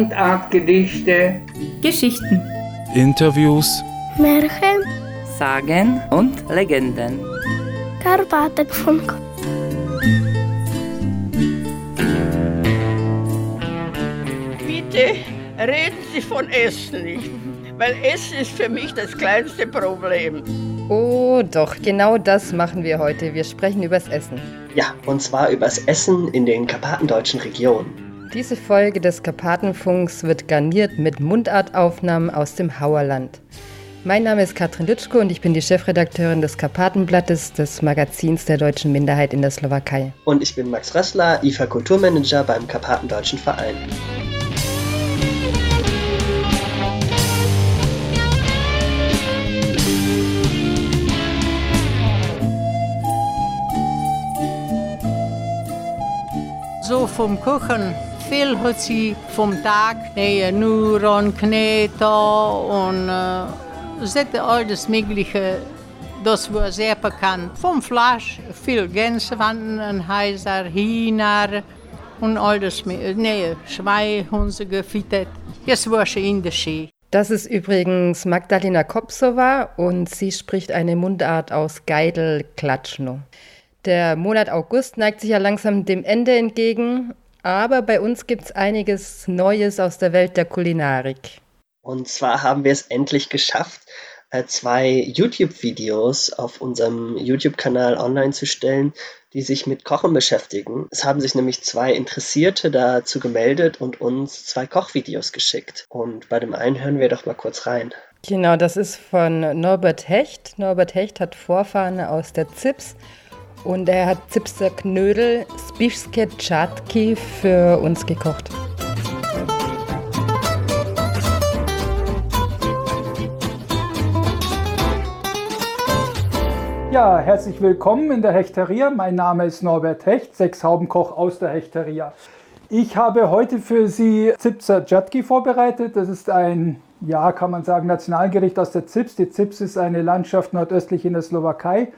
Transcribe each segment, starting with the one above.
Mundartgedichte, Geschichten, Interviews, Märchen, Sagen und Legenden. Karpatenfunk. Bitte reden Sie von Essen nicht, weil Essen ist für mich das kleinste Problem. Oh, doch, genau das machen wir heute. Wir sprechen übers Essen. Ja, und zwar übers Essen in den karpatendeutschen Regionen. Diese Folge des Karpatenfunks wird garniert mit Mundartaufnahmen aus dem Hauerland. Mein Name ist Katrin Lütschko und ich bin die Chefredakteurin des Karpatenblattes, des Magazins der deutschen Minderheit in der Slowakei. Und ich bin Max Rössler, IFA Kulturmanager beim Karpatendeutschen Verein. So vom Kochen. Viel hat sie vom Tag, nee, Nuron, Knete und äh, alles Mögliche. Das war sehr bekannt. Vom Fleisch, viel Gänsewanten, Heiser, Hühner und alles. Nee, Schweinhunde gefittet. Das war schon in der Ski. Das ist übrigens Magdalena Kopsova und sie spricht eine Mundart aus Geidel-Klatschno. Der Monat August neigt sich ja langsam dem Ende entgegen, aber bei uns gibt es einiges Neues aus der Welt der Kulinarik. Und zwar haben wir es endlich geschafft, zwei YouTube-Videos auf unserem YouTube-Kanal online zu stellen, die sich mit Kochen beschäftigen. Es haben sich nämlich zwei Interessierte dazu gemeldet und uns zwei Kochvideos geschickt. Und bei dem einen hören wir doch mal kurz rein. Genau, das ist von Norbert Hecht. Norbert Hecht hat Vorfahren aus der ZIPS und er hat Zipster Knödel Spischske Czatki für uns gekocht. Ja, herzlich willkommen in der Hechteria. Mein Name ist Norbert Hecht, Sechshaubenkoch aus der Hechteria. Ich habe heute für Sie Zipser Czatki vorbereitet. Das ist ein, ja, kann man sagen, Nationalgericht aus der Zips. Die Zips ist eine Landschaft nordöstlich in der Slowakei.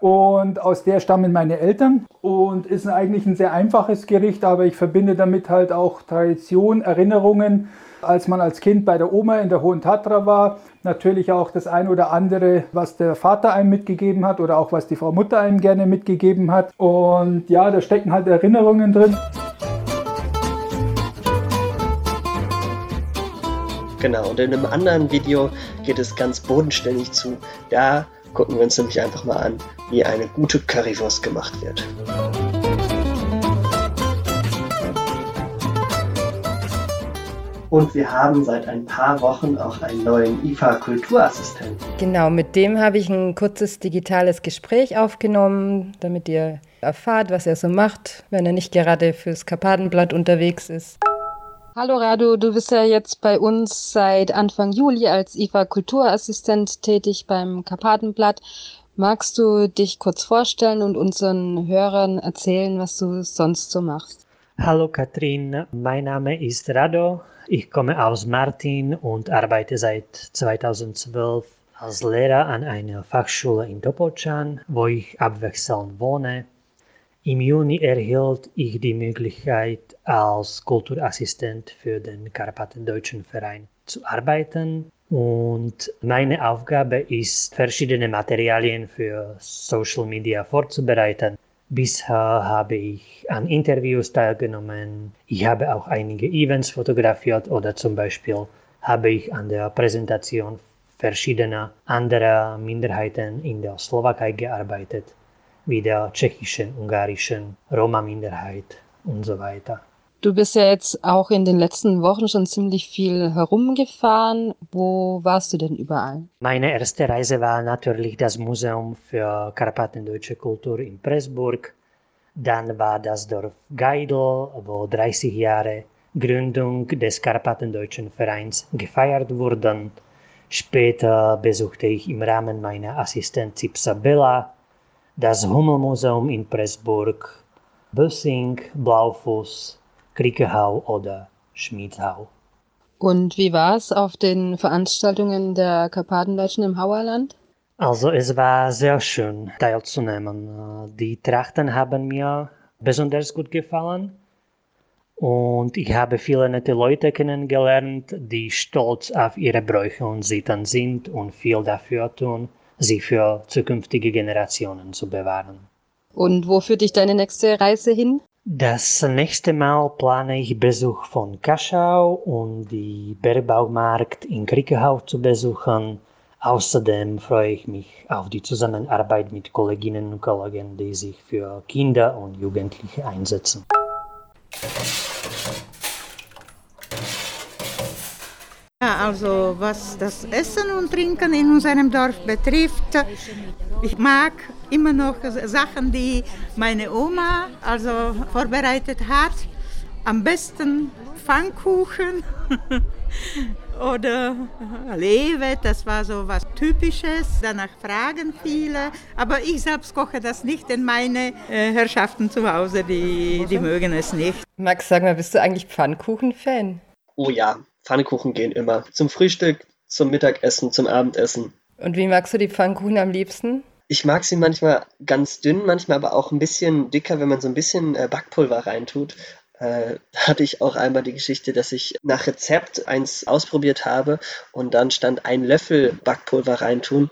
Und aus der stammen meine Eltern und ist eigentlich ein sehr einfaches Gericht, aber ich verbinde damit halt auch Tradition, Erinnerungen, als man als Kind bei der Oma in der Hohen Tatra war. Natürlich auch das ein oder andere, was der Vater einem mitgegeben hat oder auch was die Frau Mutter einem gerne mitgegeben hat. Und ja, da stecken halt Erinnerungen drin. Genau, und in einem anderen Video geht es ganz bodenständig zu. Da gucken wir uns nämlich einfach mal an, wie eine gute Currywurst gemacht wird. Und wir haben seit ein paar Wochen auch einen neuen IFA-Kulturassistenten. Genau, mit dem habe ich ein kurzes digitales Gespräch aufgenommen, damit ihr erfahrt, was er so macht, wenn er nicht gerade fürs Karpatenblatt unterwegs ist. Hallo Radu, du bist ja jetzt bei uns seit Anfang Juli als IFA Kulturassistent tätig beim Karpatenblatt. Magst du dich kurz vorstellen und unseren Hörern erzählen, was du sonst so machst? Hallo Katrin, mein Name ist Rado. Ich komme aus Martin und arbeite seit 2012 als Lehrer an einer Fachschule in Topolchan, wo ich abwechselnd wohne. Im Juni erhielt ich die Möglichkeit, als Kulturassistent für den Karpatendeutschen Verein zu arbeiten. Und meine Aufgabe ist, verschiedene Materialien für Social Media vorzubereiten. Bisher habe ich an Interviews teilgenommen. Ich habe auch einige Events fotografiert oder zum Beispiel habe ich an der Präsentation verschiedener anderer Minderheiten in der Slowakei gearbeitet wie der tschechischen, ungarischen Roma-Minderheit und so weiter. Du bist ja jetzt auch in den letzten Wochen schon ziemlich viel herumgefahren. Wo warst du denn überall? Meine erste Reise war natürlich das Museum für Karpatendeutsche Kultur in Pressburg. Dann war das Dorf Geidel, wo 30 Jahre Gründung des Karpatendeutschen Vereins gefeiert wurden. Später besuchte ich im Rahmen meiner Assistenz Isabella das Hummelmuseum in Pressburg, Bössing, Blaufuß, Kriekehau oder Schmidhau. Und wie war es auf den Veranstaltungen der Karpatendeutschen im Hauerland? Also es war sehr schön teilzunehmen. Die Trachten haben mir besonders gut gefallen. Und ich habe viele nette Leute kennengelernt, die stolz auf ihre Bräuche und Sitten sind und viel dafür tun, sie für zukünftige Generationen zu bewahren. Und wo führt dich deine nächste Reise hin? Das nächste Mal plane ich Besuch von Kaschau und die Bergbaumarkt in Kriegerhau zu besuchen. Außerdem freue ich mich auf die Zusammenarbeit mit Kolleginnen und Kollegen, die sich für Kinder und Jugendliche einsetzen. Also was das Essen und Trinken in unserem Dorf betrifft, ich mag immer noch Sachen, die meine Oma also vorbereitet hat. Am besten Pfannkuchen oder Lewe, das war so was Typisches. Danach fragen viele, aber ich selbst koche das nicht, denn meine äh, Herrschaften zu Hause, die, die mögen es nicht. Max, sag mal, bist du eigentlich Pfannkuchen-Fan? Oh ja, Pfannkuchen gehen immer. Zum Frühstück, zum Mittagessen, zum Abendessen. Und wie magst du die Pfannkuchen am liebsten? Ich mag sie manchmal ganz dünn, manchmal aber auch ein bisschen dicker, wenn man so ein bisschen äh, Backpulver reintut. Äh, hatte ich auch einmal die Geschichte, dass ich nach Rezept eins ausprobiert habe und dann stand ein Löffel Backpulver reintun.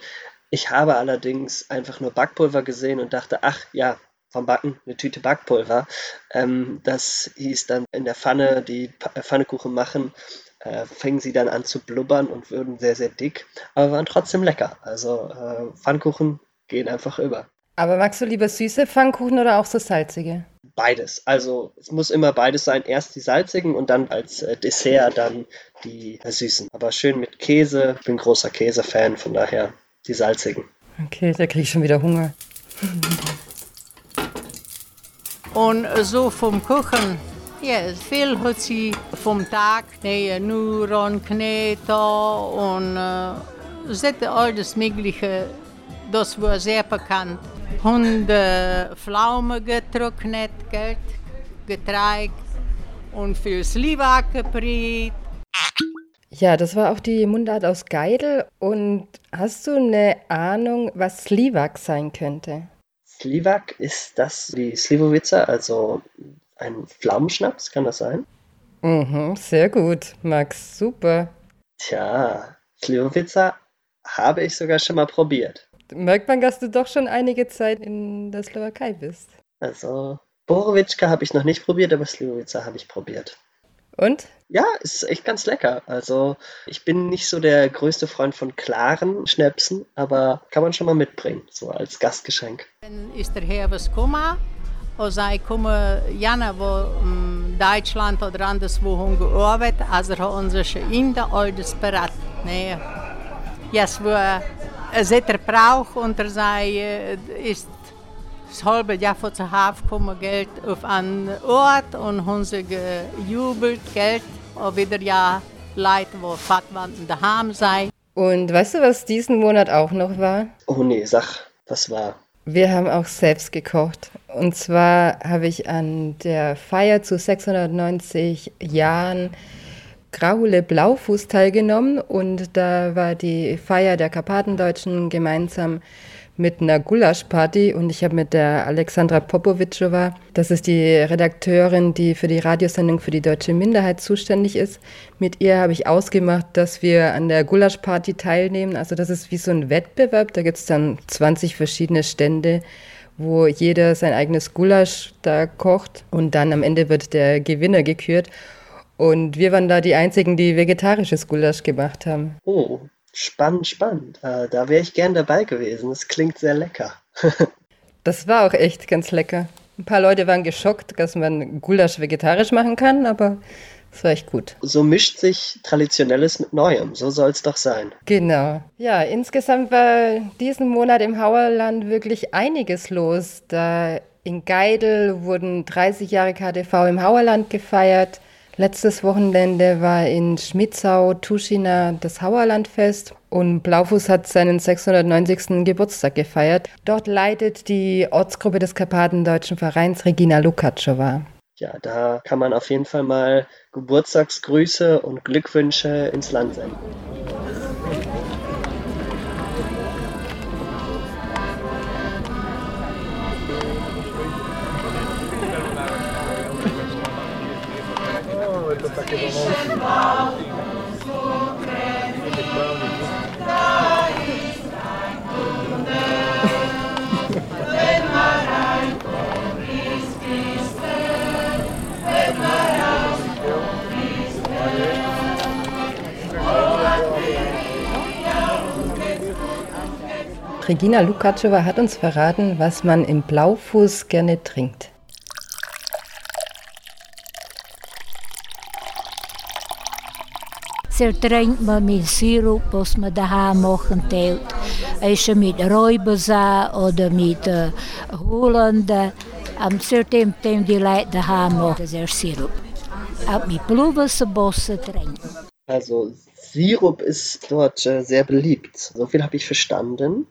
Ich habe allerdings einfach nur Backpulver gesehen und dachte, ach ja, vom Backen eine Tüte Backpulver. Ähm, das hieß dann in der Pfanne, die Pfannekuchen machen, äh, fingen sie dann an zu blubbern und wurden sehr, sehr dick, aber waren trotzdem lecker. Also äh, Pfannkuchen gehen einfach über. Aber magst du lieber süße Pfannkuchen oder auch so salzige? Beides. Also es muss immer beides sein. Erst die salzigen und dann als äh, Dessert dann die äh, süßen. Aber schön mit Käse. Ich bin großer Käsefan, von daher die salzigen. Okay, da kriege ich schon wieder Hunger. Und so vom Kochen, ja, viel hat sie vom Tag, nee, nur und Knete und äh, alles Mögliche, das war sehr bekannt. Hunde, Pflaumen getrocknet, Geld, Getreide und viel Slivak gebrät. Ja, das war auch die Mundart aus Geidel. Und hast du eine Ahnung, was Slivak sein könnte? Slivak ist das wie Slivovica, also ein Pflaumenschnaps, kann das sein? Mhm, sehr gut, Max, super. Tja, Slivovica habe ich sogar schon mal probiert. Merkt man, dass du doch schon einige Zeit in der Slowakei bist. Also, Borovička habe ich noch nicht probiert, aber Slivovica habe ich probiert. Und? Ja, ist echt ganz lecker. Also, ich bin nicht so der größte Freund von klaren Schnäpsen, aber kann man schon mal mitbringen, so als Gastgeschenk. Dann ist der Herbst gekommen und sie kommen gerne, wo in Deutschland oder anderswo gearbeitet, also haben unsere Inder alles bereit. Nee. Jetzt, wo er Brauch unter sei, ist das halbe Jahr vor zu Hafen kommen Geld auf einen Ort und haben sie gejubelt, Geld, und wieder ja Leute, wo Vaterwanden daheim sei. Und weißt du, was diesen Monat auch noch war? Oh nee, sag, was war? Wir haben auch selbst gekocht. Und zwar habe ich an der Feier zu 690 Jahren Graule Blaufuß teilgenommen und da war die Feier der Karpatendeutschen gemeinsam mit einer Gulaschparty und ich habe mit der Alexandra Popovichova, das ist die Redakteurin, die für die Radiosendung für die deutsche Minderheit zuständig ist, mit ihr habe ich ausgemacht, dass wir an der Gulaschparty teilnehmen. Also das ist wie so ein Wettbewerb, da gibt es dann 20 verschiedene Stände, wo jeder sein eigenes Gulasch da kocht und dann am Ende wird der Gewinner gekürt. Und wir waren da die Einzigen, die vegetarisches Gulasch gemacht haben. Oh, spannend, spannend. Äh, da wäre ich gern dabei gewesen. Das klingt sehr lecker. das war auch echt ganz lecker. Ein paar Leute waren geschockt, dass man Gulasch vegetarisch machen kann, aber es war echt gut. So mischt sich Traditionelles mit Neuem. So soll es doch sein. Genau. Ja, insgesamt war diesen Monat im Hauerland wirklich einiges los. Da in Geidel wurden 30 Jahre KTV im Hauerland gefeiert. Letztes Wochenende war in Schmitzau, Tuschina das Hauerlandfest und Blaufuß hat seinen 690. Geburtstag gefeiert. Dort leitet die Ortsgruppe des Karpatendeutschen Vereins Regina Lukatschowa. Ja, da kann man auf jeden Fall mal Geburtstagsgrüße und Glückwünsche ins Land senden. Regina Lukaczeva hat uns verraten, was man im Blaufuß gerne trinkt. Så trinkt man mit Sirup, was man daheim machen teilt. Er mit Räubersa oder mit äh, Holländer. Am time die Leute daheim machen der Sirup. Auch mit Blumenbosse trinken. Also Sirup ist dort äh, sehr beliebt. So viel habe ich verstanden.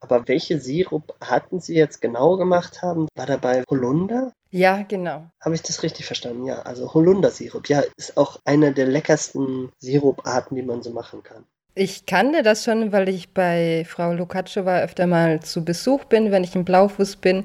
Aber welche Sirup hatten Sie jetzt genau gemacht haben? War dabei Holunder? Ja, genau. Habe ich das richtig verstanden? Ja, also Holundersirup. Ja, ist auch eine der leckersten Siruparten, die man so machen kann. Ich kannte das schon, weil ich bei Frau Lukaczeva öfter mal zu Besuch bin, wenn ich im Blaufuß bin.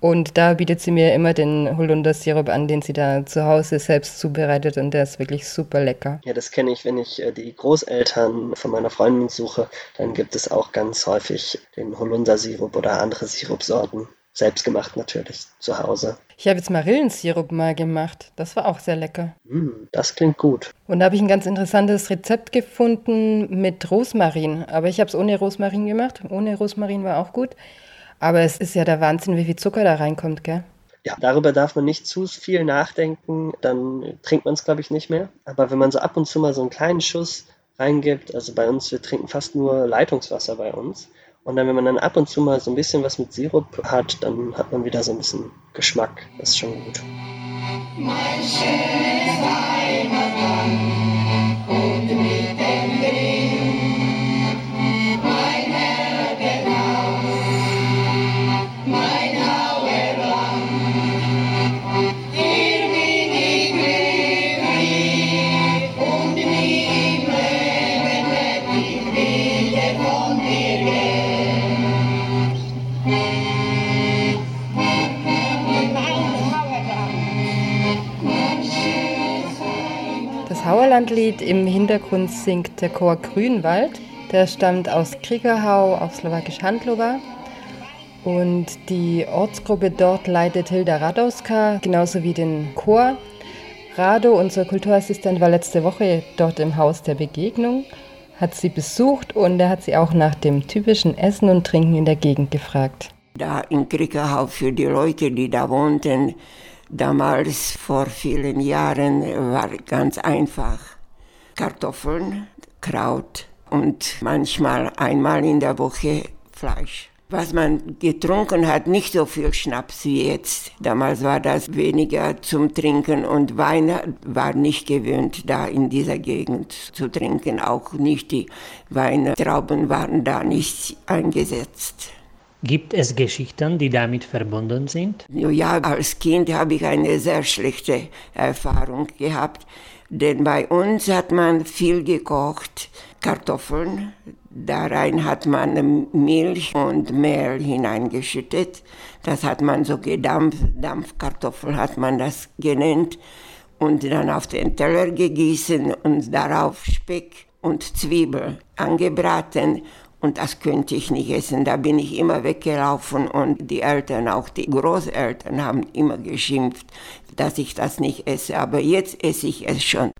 Und da bietet sie mir immer den Holundersirup an, den sie da zu Hause selbst zubereitet und der ist wirklich super lecker. Ja, das kenne ich, wenn ich äh, die Großeltern von meiner Freundin suche, dann gibt es auch ganz häufig den Holundersirup oder andere Sirupsorten. Selbst gemacht natürlich, zu Hause. Ich habe jetzt Marillensirup mal gemacht. Das war auch sehr lecker. Mm, das klingt gut. Und da habe ich ein ganz interessantes Rezept gefunden mit Rosmarin. Aber ich habe es ohne Rosmarin gemacht. Ohne Rosmarin war auch gut. Aber es ist ja der Wahnsinn, wie viel Zucker da reinkommt, gell? Ja, darüber darf man nicht zu viel nachdenken, dann trinkt man es, glaube ich, nicht mehr. Aber wenn man so ab und zu mal so einen kleinen Schuss reingibt, also bei uns, wir trinken fast nur Leitungswasser bei uns. Und dann, wenn man dann ab und zu mal so ein bisschen was mit Sirup hat, dann hat man wieder so ein bisschen Geschmack. Das ist schon gut. Mein schönes Heimatland Das Hauerlandlied im Hintergrund singt der Chor Grünwald. Der stammt aus Kriegerhau auf Slowakisch Handlova. Und die Ortsgruppe dort leitet Hilda Radowska, genauso wie den Chor. Rado, unser Kulturassistent, war letzte Woche dort im Haus der Begegnung, hat sie besucht und er hat sie auch nach dem typischen Essen und Trinken in der Gegend gefragt. Da in Kriegerhau für die Leute, die da wohnten, damals vor vielen Jahren war ganz einfach. Kartoffeln, Kraut und manchmal einmal in der Woche Fleisch. Was man getrunken hat, nicht so viel Schnaps wie jetzt. Damals war das weniger zum Trinken und Wein war nicht gewöhnt, da in dieser Gegend zu trinken. Auch nicht die Weintrauben waren da nicht eingesetzt. Gibt es Geschichten, die damit verbunden sind? Ja, als Kind habe ich eine sehr schlechte Erfahrung gehabt, denn bei uns hat man viel gekocht, Kartoffeln, da rein hat man Milch und Mehl hineingeschüttet, das hat man so gedampft, Dampfkartoffel hat man das genannt und dann auf den Teller gegessen und darauf Speck und Zwiebel angebraten und das könnte ich nicht essen. Da bin ich immer weggelaufen und die Eltern, auch die Großeltern, haben immer geschimpft, dass ich das nicht esse. Aber jetzt esse ich es schon.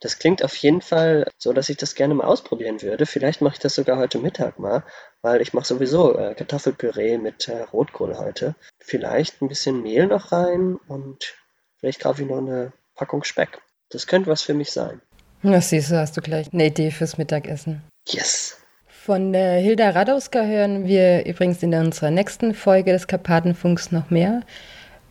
Das klingt auf jeden Fall so, dass ich das gerne mal ausprobieren würde. Vielleicht mache ich das sogar heute Mittag mal, weil ich mache sowieso äh, Kartoffelpüree mit äh, Rotkohl heute. Vielleicht ein bisschen Mehl noch rein und vielleicht kaufe ich noch eine Packung Speck. Das könnte was für mich sein. Na siehst du, hast du gleich eine Idee fürs Mittagessen. Yes! Von der Hilda Radowska hören wir übrigens in unserer nächsten Folge des Karpatenfunks noch mehr,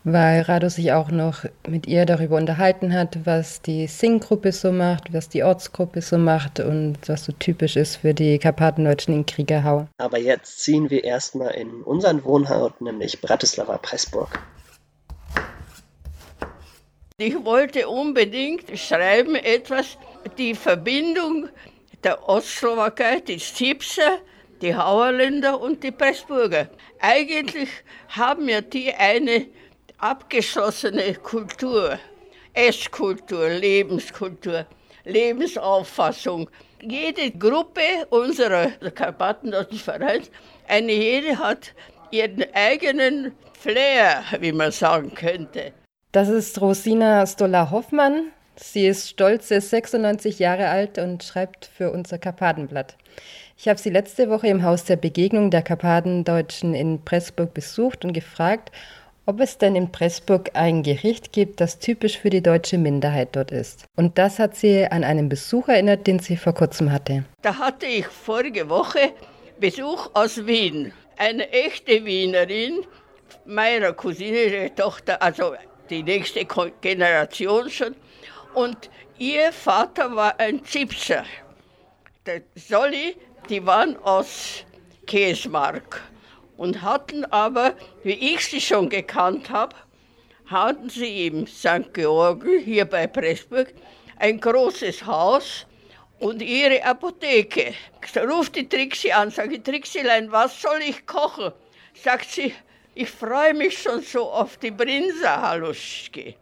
weil Rado sich auch noch mit ihr darüber unterhalten hat, was die Singgruppe so macht, was die Ortsgruppe so macht und was so typisch ist für die Karpatendeutschen in Kriegerhau. Aber jetzt ziehen wir erstmal in unseren Wohnort, nämlich Bratislava Pressburg. Ich wollte unbedingt schreiben etwas, die Verbindung der Ostslowakei, die Stipser, die Hauerländer und die Pressburger. Eigentlich haben ja die eine abgeschlossene Kultur. Esskultur, Lebenskultur, Lebensauffassung. Jede Gruppe unserer Karpatendeutschen Vereins, eine jede hat ihren eigenen Flair, wie man sagen könnte. Das ist Rosina Stoller-Hoffmann. Sie ist stolze 96 Jahre alt und schreibt für unser Karpatenblatt. Ich habe sie letzte Woche im Haus der Begegnung der Karpatendeutschen in Pressburg besucht und gefragt, ob es denn in Pressburg ein Gericht gibt, das typisch für die deutsche Minderheit dort ist. Und das hat sie an einen Besuch erinnert, den sie vor kurzem hatte. Da hatte ich vorige Woche Besuch aus Wien. Eine echte Wienerin, meiner Cousine, ihre Tochter, also die nächste Generation schon. Und ihr Vater war ein Zipser. Der Solli, die waren aus Käsmark und hatten aber, wie ich sie schon gekannt habe, hatten sie im St. Georgen, hier bei Pressburg, ein großes Haus und ihre Apotheke. Ruft die Trixie an, sage Trixilein, was soll ich kochen? Sagt sie, ich freue mich schon so auf die Brinsa Haluschki.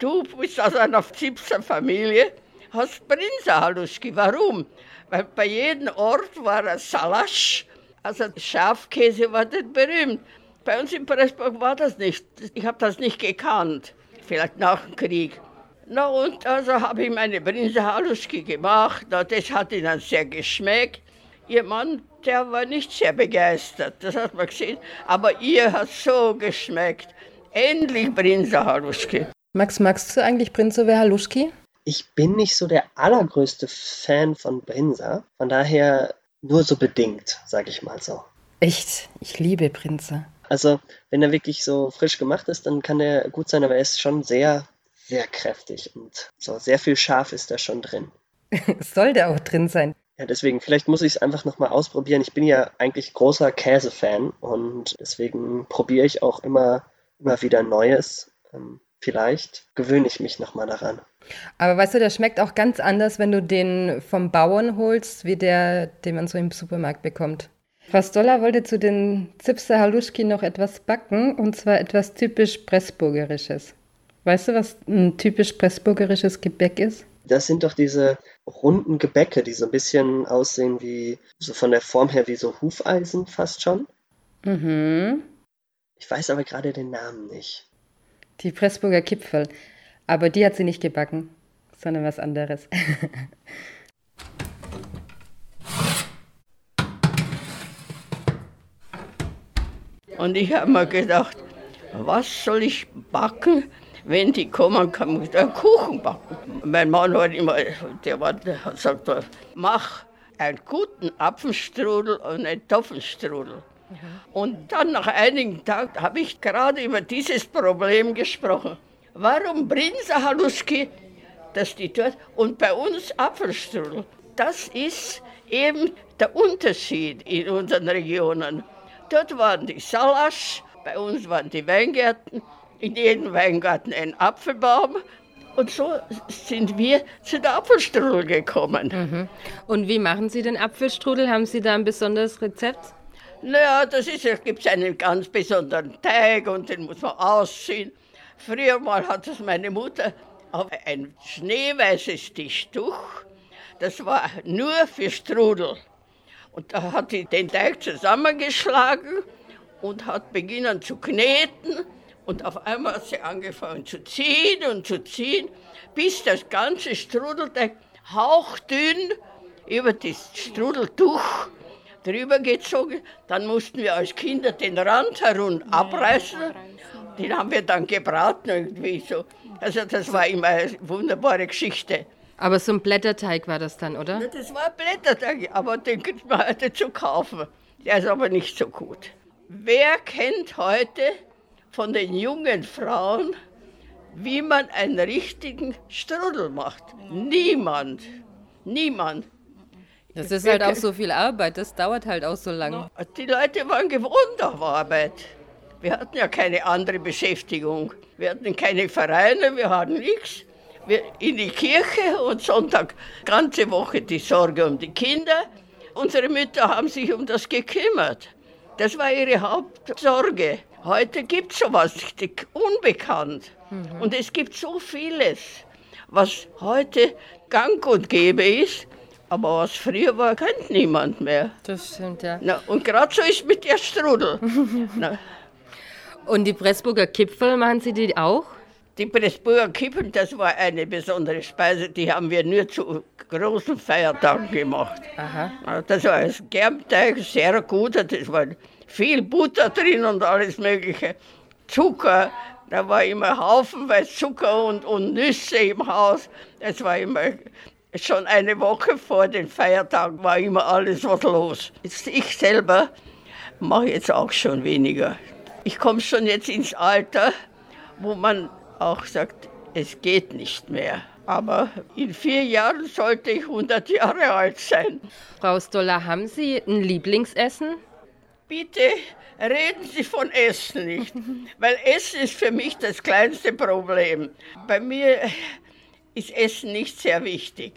Du bist aus einer Zipser Familie, hast Brinsa Haluschki. Warum? Weil bei jedem Ort war ein Salasch also Schafkäse war nicht berühmt. Bei uns in Pressburg war das nicht. Ich habe das nicht gekannt. Vielleicht nach dem Krieg. Na und also habe ich meine Brinse Haluski gemacht. Na, das hat ihnen sehr geschmeckt. Ihr Mann, der war nicht sehr begeistert, das hat man gesehen. Aber ihr hat so geschmeckt. Endlich Brinse Haluski. Max, magst du eigentlich Brinzowe Haluschki? Ich bin nicht so der allergrößte Fan von Brinza. Von daher nur so bedingt, sag ich mal so. Echt? Ich liebe Prinze. Also, wenn er wirklich so frisch gemacht ist, dann kann er gut sein, aber er ist schon sehr, sehr kräftig und so sehr viel Schaf ist da schon drin. Soll der auch drin sein? Ja, deswegen, vielleicht muss ich es einfach nochmal ausprobieren. Ich bin ja eigentlich großer Käsefan und deswegen probiere ich auch immer, immer wieder Neues. Ähm, vielleicht gewöhne ich mich nochmal daran. Aber weißt du, der schmeckt auch ganz anders, wenn du den vom Bauern holst, wie der, den man so im Supermarkt bekommt. Frau Stoller wollte zu den Zipser Haluschki noch etwas backen, und zwar etwas typisch Pressburgerisches. Weißt du, was ein typisch Pressburgerisches Gebäck ist? Das sind doch diese runden Gebäcke, die so ein bisschen aussehen wie, so von der Form her wie so Hufeisen fast schon. Mhm. Ich weiß aber gerade den Namen nicht. Die Pressburger Kipfel. Aber die hat sie nicht gebacken, sondern was anderes. Und ich habe mir gedacht, was soll ich backen, wenn die kommen, kann ich einen Kuchen backen. Mein Mann war immer, der, hat gesagt, mach einen guten Apfelstrudel und einen Topfenstrudel. Und dann nach einigen Tagen habe ich gerade über dieses Problem gesprochen. Warum Brinza Haluski, dass die dort, und bei uns Apfelstrudel. Das ist eben der Unterschied in unseren Regionen. Dort waren die Salasch, bei uns waren die Weingärten, in jedem Weingarten ein Apfelbaum. Und so sind wir zu der Apfelstrudel gekommen. Mhm. Und wie machen Sie den Apfelstrudel? Haben Sie da ein besonderes Rezept? Naja, das ist, da gibt es einen ganz besonderen Teig und den muss man ausziehen. Früher mal hat es meine Mutter auf ein schneeweißes Tischtuch, das war nur für Strudel. Und da hat sie den Teig zusammengeschlagen und hat begonnen zu kneten. Und auf einmal hat sie angefangen zu ziehen und zu ziehen, bis das ganze Strudelteig hauchdünn über das Strudeltuch drüber gezogen. Dann mussten wir als Kinder den Rand herum abreißen. Den haben wir dann gebraten irgendwie so. Also das war immer eine wunderbare Geschichte. Aber so ein Blätterteig war das dann, oder? Das war ein Blätterteig, aber den kriegt man heute zu kaufen. Der ist aber nicht so gut. Wer kennt heute von den jungen Frauen, wie man einen richtigen Strudel macht? Niemand. Niemand. Das ist halt auch so viel Arbeit, das dauert halt auch so lange. Die Leute waren gewohnt auf Arbeit. Wir hatten ja keine andere Beschäftigung. Wir hatten keine Vereine, wir hatten nichts. Wir in die Kirche und Sonntag ganze Woche die Sorge um die Kinder. Unsere Mütter haben sich um das gekümmert. Das war ihre Hauptsorge. Heute gibt es sowas, unbekannt. Mhm. Und es gibt so vieles, was heute gang und gäbe ist, aber was früher war, kennt niemand mehr. Das stimmt, ja. Na, und gerade so ist mit der Strudel. und die Pressburger Kipfel, machen Sie die auch? Die Pressburger Kipfel, das war eine besondere Speise, die haben wir nur zu großen Feiertagen gemacht. Aha. Das war ein Germteig, sehr gut, das war viel Butter drin und alles Mögliche. Zucker, da war immer haufenweise Zucker und, und Nüsse im Haus. Es war immer schon eine Woche vor den Feiertagen war immer alles was los. Ich selber mache jetzt auch schon weniger. Ich komme schon jetzt ins Alter, wo man auch sagt, es geht nicht mehr. Aber in vier Jahren sollte ich 100 Jahre alt sein. Frau Stoller, haben Sie ein Lieblingsessen? Bitte reden Sie von Essen nicht, weil Essen ist für mich das kleinste Problem. Bei mir ist Essen nicht sehr wichtig.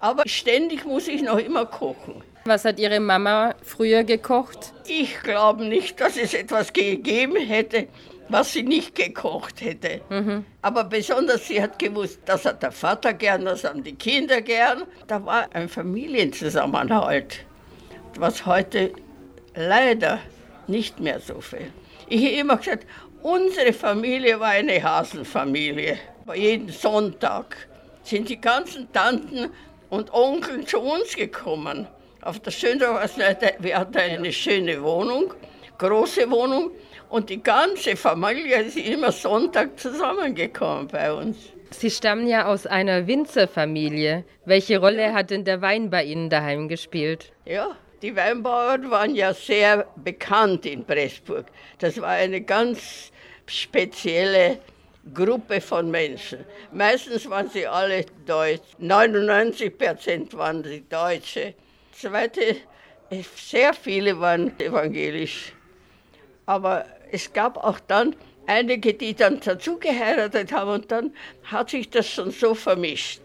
Aber ständig muss ich noch immer kochen. Was hat Ihre Mama früher gekocht? Ich glaube nicht, dass es etwas gegeben hätte, was sie nicht gekocht hätte. Mhm. Aber besonders sie hat gewusst, das hat der Vater gern, das haben die Kinder gern. Da war ein Familienzusammenhalt, was heute leider nicht mehr so viel. Ich habe immer gesagt, unsere Familie war eine Hasenfamilie. Jeden Sonntag sind die ganzen Tanten und Onkel zu uns gekommen. Auf der Schöndorfer Seite, wir hatten eine schöne Wohnung, große Wohnung, und die ganze Familie ist immer Sonntag zusammengekommen bei uns. Sie stammen ja aus einer Winzerfamilie. Welche Rolle hat denn der Wein bei Ihnen daheim gespielt? Ja, die Weinbauern waren ja sehr bekannt in Pressburg. Das war eine ganz spezielle Gruppe von Menschen. Meistens waren sie alle Deutsch. 99 Prozent waren sie Deutsche. Zweite, sehr viele waren evangelisch. Aber es gab auch dann einige, die dann dazu geheiratet haben und dann hat sich das schon so vermischt.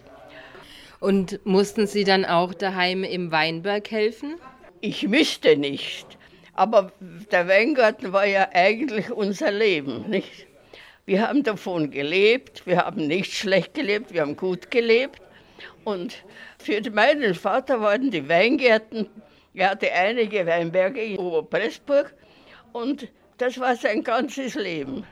Und mussten Sie dann auch daheim im Weinberg helfen? Ich müsste nicht. Aber der Weingarten war ja eigentlich unser Leben, nicht? Wir haben davon gelebt, wir haben nicht schlecht gelebt, wir haben gut gelebt. Und für meinen Vater waren die Weingärten, er hatte einige Weinberge in Oberpressburg und das war sein ganzes Leben.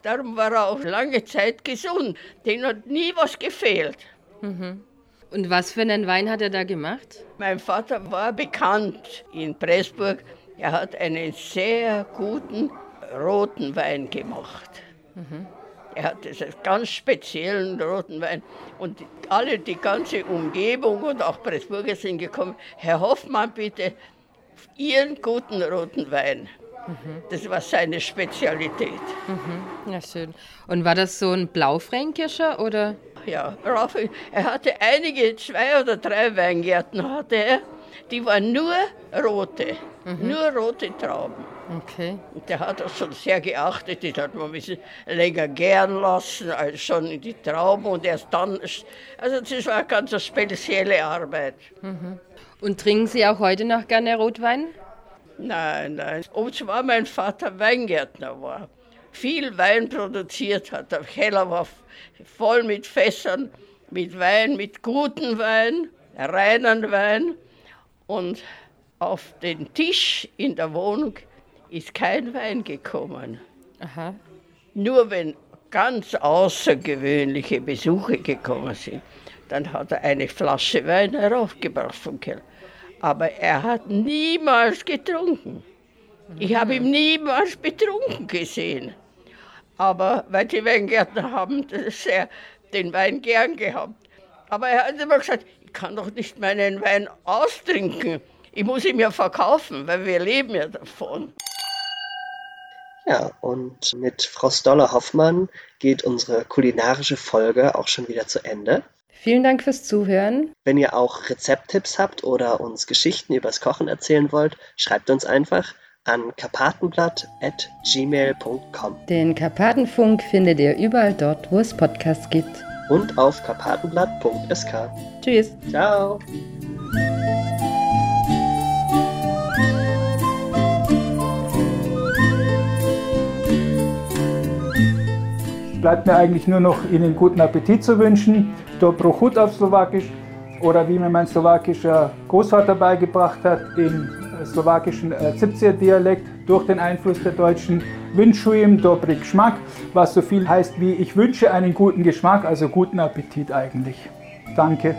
Darum war er auch lange Zeit gesund, dem hat nie was gefehlt. Mhm. Und was für einen Wein hat er da gemacht? Mein Vater war bekannt in Pressburg. Er hat einen sehr guten roten Wein gemacht. Mhm. Er hat einen ganz speziellen roten Wein. Und alle, die ganze Umgebung und auch Pressburger sind gekommen. Herr Hoffmann, bitte, Ihren guten roten Wein. Mhm. Das war seine Spezialität. Mhm. Ja, schön. Und war das so ein Blaufränkischer oder? Ja, er hatte einige, zwei oder drei Weingärten hatte er. Die waren nur rote, mhm. nur rote Trauben. Okay. Und der hat das schon sehr geachtet, die hat man ein bisschen länger gern lassen als schon in die Trauben und erst dann, also das war eine ganz spezielle Arbeit. Mhm. Und trinken Sie auch heute noch gerne Rotwein? Nein, nein. Und zwar mein Vater Weingärtner war, viel Wein produziert hat. Der Keller war voll mit Fässern, mit Wein, mit gutem Wein, reinen Wein. Und auf den Tisch in der Wohnung ist kein Wein gekommen. Aha. Nur wenn ganz außergewöhnliche Besuche gekommen sind, dann hat er eine Flasche Wein heraufgebracht vom Keller. Aber er hat niemals getrunken. Ich habe ihn niemals betrunken gesehen. Aber weil die Weingärtner haben sehr den Wein gern gehabt. Aber er hat immer gesagt, kann doch nicht meinen Wein austrinken. Ich muss ihn ja verkaufen, weil wir leben ja davon. Ja, und mit Frau Stoller-Hoffmann geht unsere kulinarische Folge auch schon wieder zu Ende. Vielen Dank fürs Zuhören. Wenn ihr auch Rezepttipps habt oder uns Geschichten übers Kochen erzählen wollt, schreibt uns einfach an karpatenblatt.gmail.com. Den Karpatenfunk findet ihr überall dort, wo es Podcasts gibt und auf karpatenblatt.sk. Tschüss. Ciao. Bleibt mir eigentlich nur noch Ihnen guten Appetit zu wünschen. Dobro Hut auf Slowakisch oder wie mir mein slowakischer Großvater beigebracht hat, in slowakischen äh, Zipzir-Dialekt durch den Einfluss der Deutschen. Wünschuim dobry Geschmack, was so viel heißt wie ich wünsche einen guten Geschmack, also guten Appetit eigentlich. Danke.